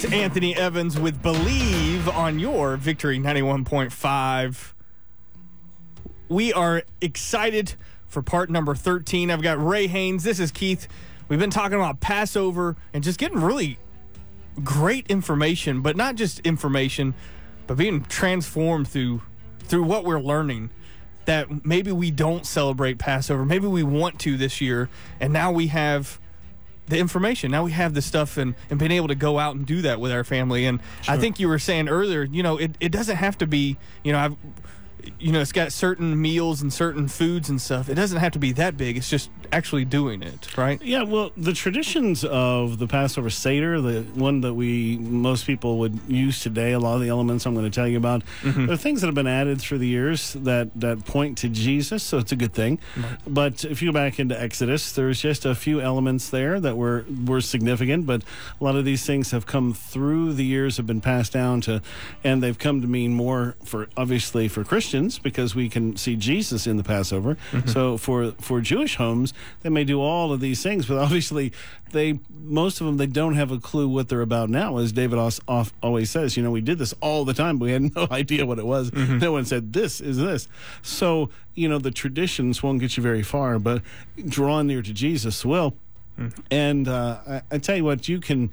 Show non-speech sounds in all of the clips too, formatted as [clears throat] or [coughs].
That's Anthony Evans with Believe on your Victory 91.5. We are excited for part number 13. I've got Ray Haynes. This is Keith. We've been talking about Passover and just getting really great information, but not just information, but being transformed through through what we're learning that maybe we don't celebrate Passover. Maybe we want to this year, and now we have the information. Now we have the stuff and, and being able to go out and do that with our family. And I think you were saying earlier, you know, it, it doesn't have to be, you know, I've you know, it's got certain meals and certain foods and stuff. It doesn't have to be that big. It's just actually doing it, right? Yeah, well, the traditions of the Passover Seder, the one that we most people would use today, a lot of the elements I'm going to tell you about, mm-hmm. are things that have been added through the years that that point to Jesus, so it's a good thing. Right. But if you go back into Exodus, there's just a few elements there that were were significant, but a lot of these things have come through the years, have been passed down to, and they've come to mean more for obviously for Christians because we can see Jesus in the Passover. Mm-hmm. So for for Jewish homes, they may do all of these things, but [laughs] obviously they most of them they don't have a clue what they're about now. As David always says, you know, we did this all the time, but we had no [laughs] idea what it was. Mm-hmm. No one said this is this. So you know, the traditions won't get you very far, but draw near to Jesus will. Mm-hmm. And uh, I, I, tell you what, you can,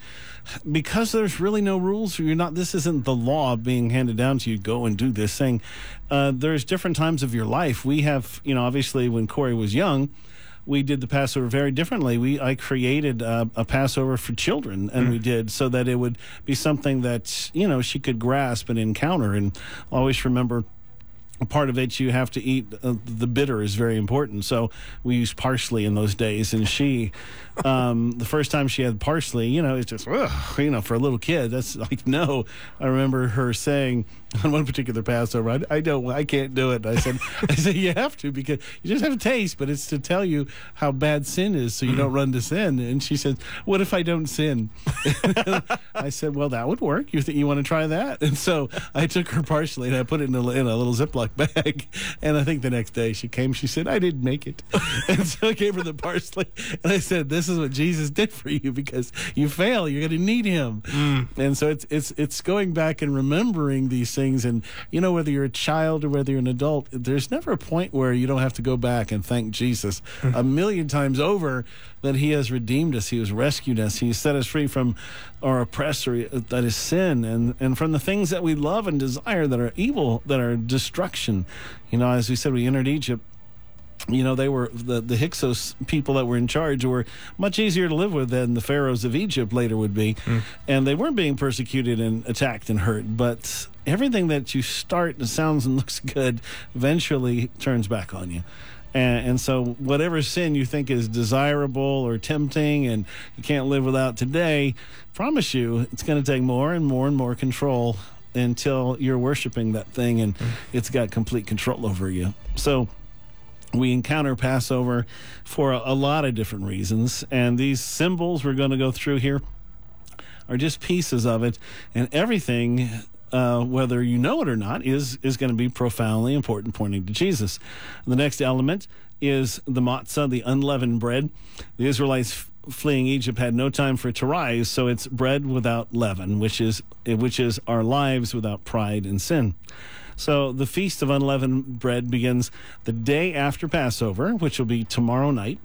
because there's really no rules. You're not. This isn't the law being handed down to you. Go and do this thing. Uh, there's different times of your life. We have, you know, obviously when Corey was young, we did the Passover very differently. We I created a, a Passover for children, and mm. we did so that it would be something that you know she could grasp and encounter. And always remember part of it you have to eat uh, the bitter is very important so we used parsley in those days and she um, [laughs] the first time she had parsley you know it's just ugh, you know for a little kid that's like no i remember her saying [laughs] on one particular Passover. I, I don't, I can't do it. I said, [laughs] I said you have to because you just have a taste, but it's to tell you how bad sin is, so you don't run to sin. And she said, "What if I don't sin?" I said, "Well, that would work. You think you want to try that?" And so I took her parsley and I put it in a, in a little Ziploc bag. [laughs] And I think the next day she came, she said, "I didn't make it," [laughs] and so I gave her the parsley, and I said, "This is what Jesus did for you because you fail. You're going to need Him." Mm. And so it's it's it's going back and remembering these things. And, you know, whether you're a child or whether you're an adult, there's never a point where you don't have to go back and thank Jesus [laughs] a million times over that He has redeemed us, He has rescued us, He set us free from our oppressor, that is sin, and, and from the things that we love and desire that are evil, that are destruction. You know, as we said, we entered Egypt you know they were the the Hyksos people that were in charge were much easier to live with than the pharaohs of Egypt later would be, mm. and they weren't being persecuted and attacked and hurt. But everything that you start and sounds and looks good eventually turns back on you. And, and, so, whatever sin you think is desirable or tempting and you can't live without today, promise you it's going to take more and more and more control until you're worshiping that thing and it's got complete control over you. So, we encounter Passover for a, a, lot of different reasons. And these symbols we're going to go through here are just pieces of it. And everything, uh, whether you know it or not, is, is going to be profoundly important, pointing to Jesus. The next element is the matzah, the unleavened bread. The Israelites fleeing Egypt had no time for it to rise, so it's bread without leaven, which is which is our lives without pride and sin. So the Feast of Unleavened Bread begins the day after Passover, which will be tomorrow night,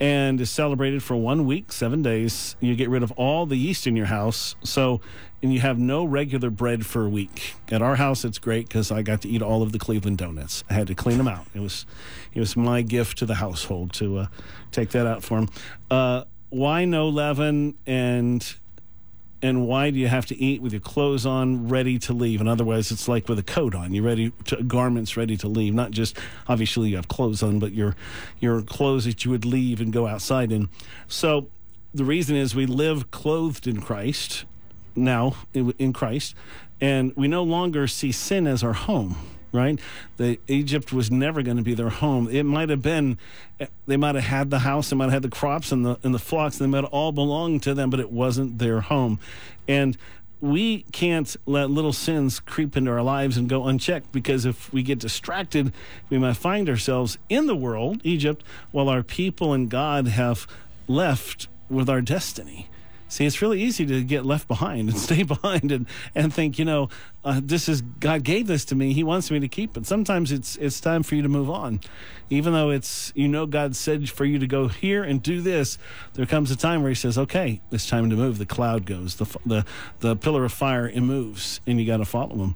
and is celebrated for one week, seven days. You get rid of all the yeast in your house. So and you have no regular bread for a week. At our house, it's great because I got to eat all of the Cleveland donuts. I had to clean them out. It was, it was my gift to the household to uh, take that out for them. Uh, why no leaven and and why do you have to eat with your clothes on ready to leave? And otherwise it's like with a coat on. You're ready to, garments ready to leave. Not just obviously you have clothes on but your your clothes that you would leave and go outside in. So the reason is we live clothed in Christ now in Christ and we no longer see sin as our home right? The Egypt was never going to be their home. It might have been, they might have had the house, they might have had the crops and the and the flocks, they might have all belonged to them, but it wasn't their home. And we can't let little sins creep into our lives and go unchecked because if we get distracted, we might find ourselves in the world, Egypt, while our people and God have left with our destiny. See, it's really easy to get left behind and [laughs] stay behind and, and think, you know, uh, this is God gave this to me. He wants me to keep it. Sometimes it's it's time for you to move on, even though it's you know God said for you to go here and do this. There comes a time where He says, "Okay, it's time to move." The cloud goes, the the the pillar of fire moves, and you got to follow Him.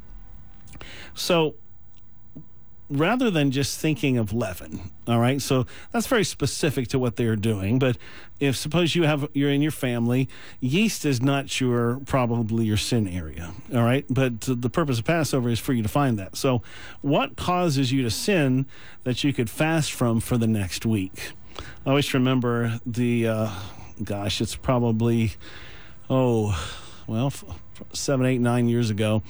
So rather than just thinking of leaven all right? So that's very specific to what they're doing but if suppose you have you're in your family yeast is not your probably your sin area all right? But the purpose of passover is for you to find that. So what causes you to sin that you could fast from for the next week? I always remember the uh, gosh it's probably oh well seven eight nine years ago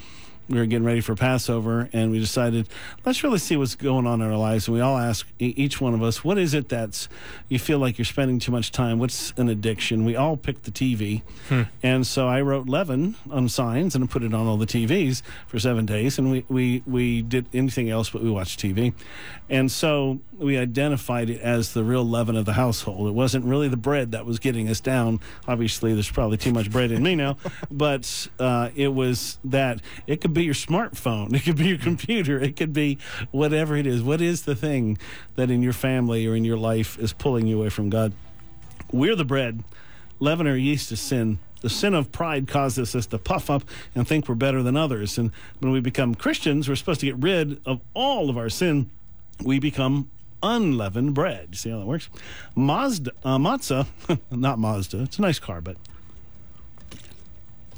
we were getting ready for Passover, and we decided let's really see what's going on in our lives. And we all ask each one of us, what is it that's you feel like you're spending too much time? What's an addiction? We all picked the TV, hmm. and so I wrote leaven on signs and put it on all the TVs for seven days, and we we we did anything else but we watched TV, and so we identified it as the real leaven of the household. It wasn't really the bread that was getting us down. Obviously, there's probably too much bread in me now, [laughs] but uh, it was that it could be your smartphone, it could be your computer, it could be whatever it is. What is the thing that in your family or in your life is pulling you away from God? We're the bread. Leaven or yeast is sin. The sin of pride causes us to puff up and think we're better than others. And when we become Christians, we're supposed to get rid of all of our sin. We become unleavened bread. See how that works? Mazda, uh, Mazda, [laughs] not Mazda. It's a nice car, but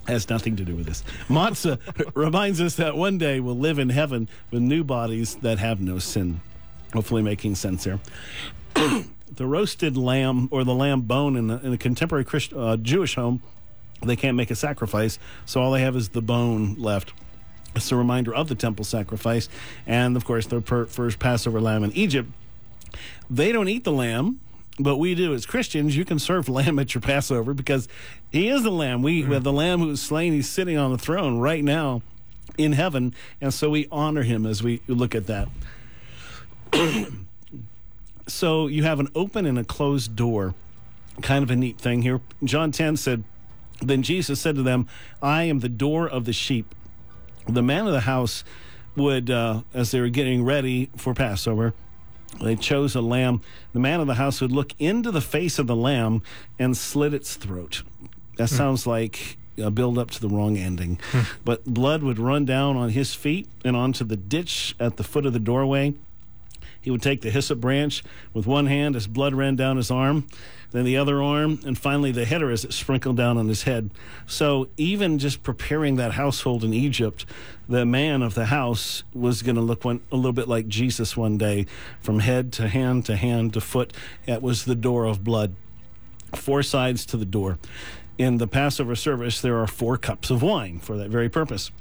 has nothing to do with this. Matzah [laughs] reminds us that one day we'll live in heaven with new bodies that have no sin. Hopefully, making sense here. [coughs] the roasted lamb or the lamb bone in, in a contemporary Christ, uh, Jewish home, they can't make a sacrifice, so all they have is the bone left. It's a reminder of the temple sacrifice, and of course, the per- first Passover lamb in Egypt. They don't eat the lamb but we do as Christians. You can serve [laughs] lamb at your Passover because he is the lamb. We, mm. the lamb who was slain. He's sitting on the throne right now in heaven, and so we honor him as we look at that. [clears throat] so you have an open and a closed door. Kind of a neat thing here. John 10 said, Then Jesus said to them, I am the door of the sheep. The man of the house would, uh, as they were getting ready for Passover, they chose a lamb. The man of the house would look into the face of the lamb and slit its throat. That hmm. sounds like a build up to the wrong ending. Hmm. But blood would run down on his feet and onto the ditch at the foot of the doorway. He would take the hyssop branch with one hand as blood ran down his arm, then the other arm, and finally the header as it sprinkled down on his head. So even just preparing that household in Egypt, the man of the house was going to look one, a little bit like Jesus one day, from head to hand to hand to foot. That was the door of blood. Four sides to the door. In the Passover service, there are four cups of wine for that very purpose.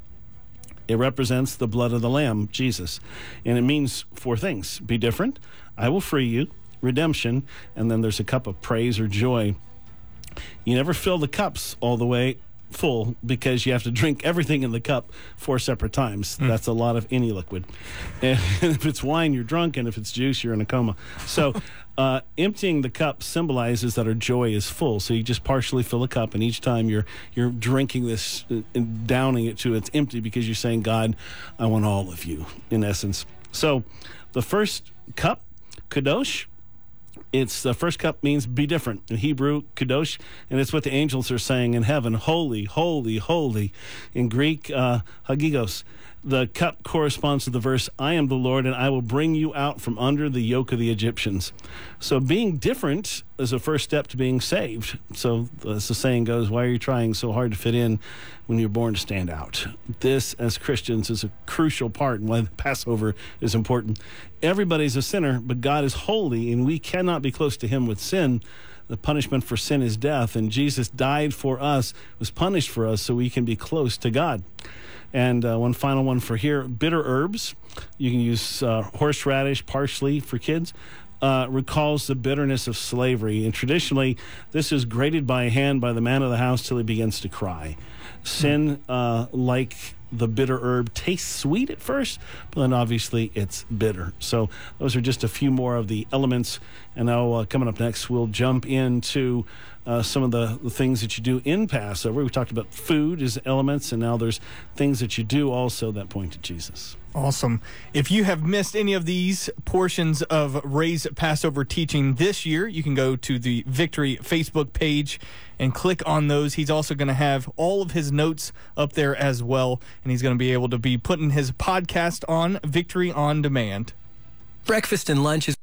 It represents the blood of the Lamb, Jesus. And it means four things be different, I will free you, redemption, and then there's a cup of praise or joy. You never fill the cups all the way full because you have to drink everything in the cup four separate times. Mm. That's a lot of any liquid. [laughs] And if it's wine, you're drunk, and if it's juice, you're in a coma. So, [laughs] uh, emptying the cup symbolizes that our joy is full. So you just partially fill a cup, and each time you're you're drinking this uh, and downing it to it's empty because you're saying, God, I want all of you. In essence, so the first cup, kadosh it's the first cup means be different in Hebrew, kadosh, and it's what the angels are saying in heaven holy, holy, holy. In Greek, uh, hagigos. The cup corresponds to the verse, I am the Lord, and I will bring you out from under the yoke of the Egyptians. So being different is a first step to being saved. So, as the saying goes, why are you trying so hard to fit in when you're born to stand out? This, as Christians, is a crucial part and why the Passover is important. Everybody's a sinner, but God is holy, and we cannot be close to Him with sin the punishment for sin is death, and Jesus died for us, was punished for us, so we can be close to God. And uh, one final one for here bitter herbs. You can use uh, horseradish, parsley for kids. Uh, recalls the bitterness of slavery. And traditionally, this is grated by hand by the man of the house till he begins to cry. Sin, uh, like the bitter herb tastes sweet at first, but then obviously it's bitter. So those are just a few more of the elements. And now uh, coming up next, we'll jump into uh, some of the, the things that you do in Passover. We talked about food as elements, and now there's things that you do also that point to Jesus. Awesome. If you have missed any of these portions of Ray's Passover teaching this year, you can go to the Victory Facebook page and click on those. He's also going to have all of his notes up there as well, and he's going to be able to be putting his podcast on Victory on Demand. Breakfast and lunch is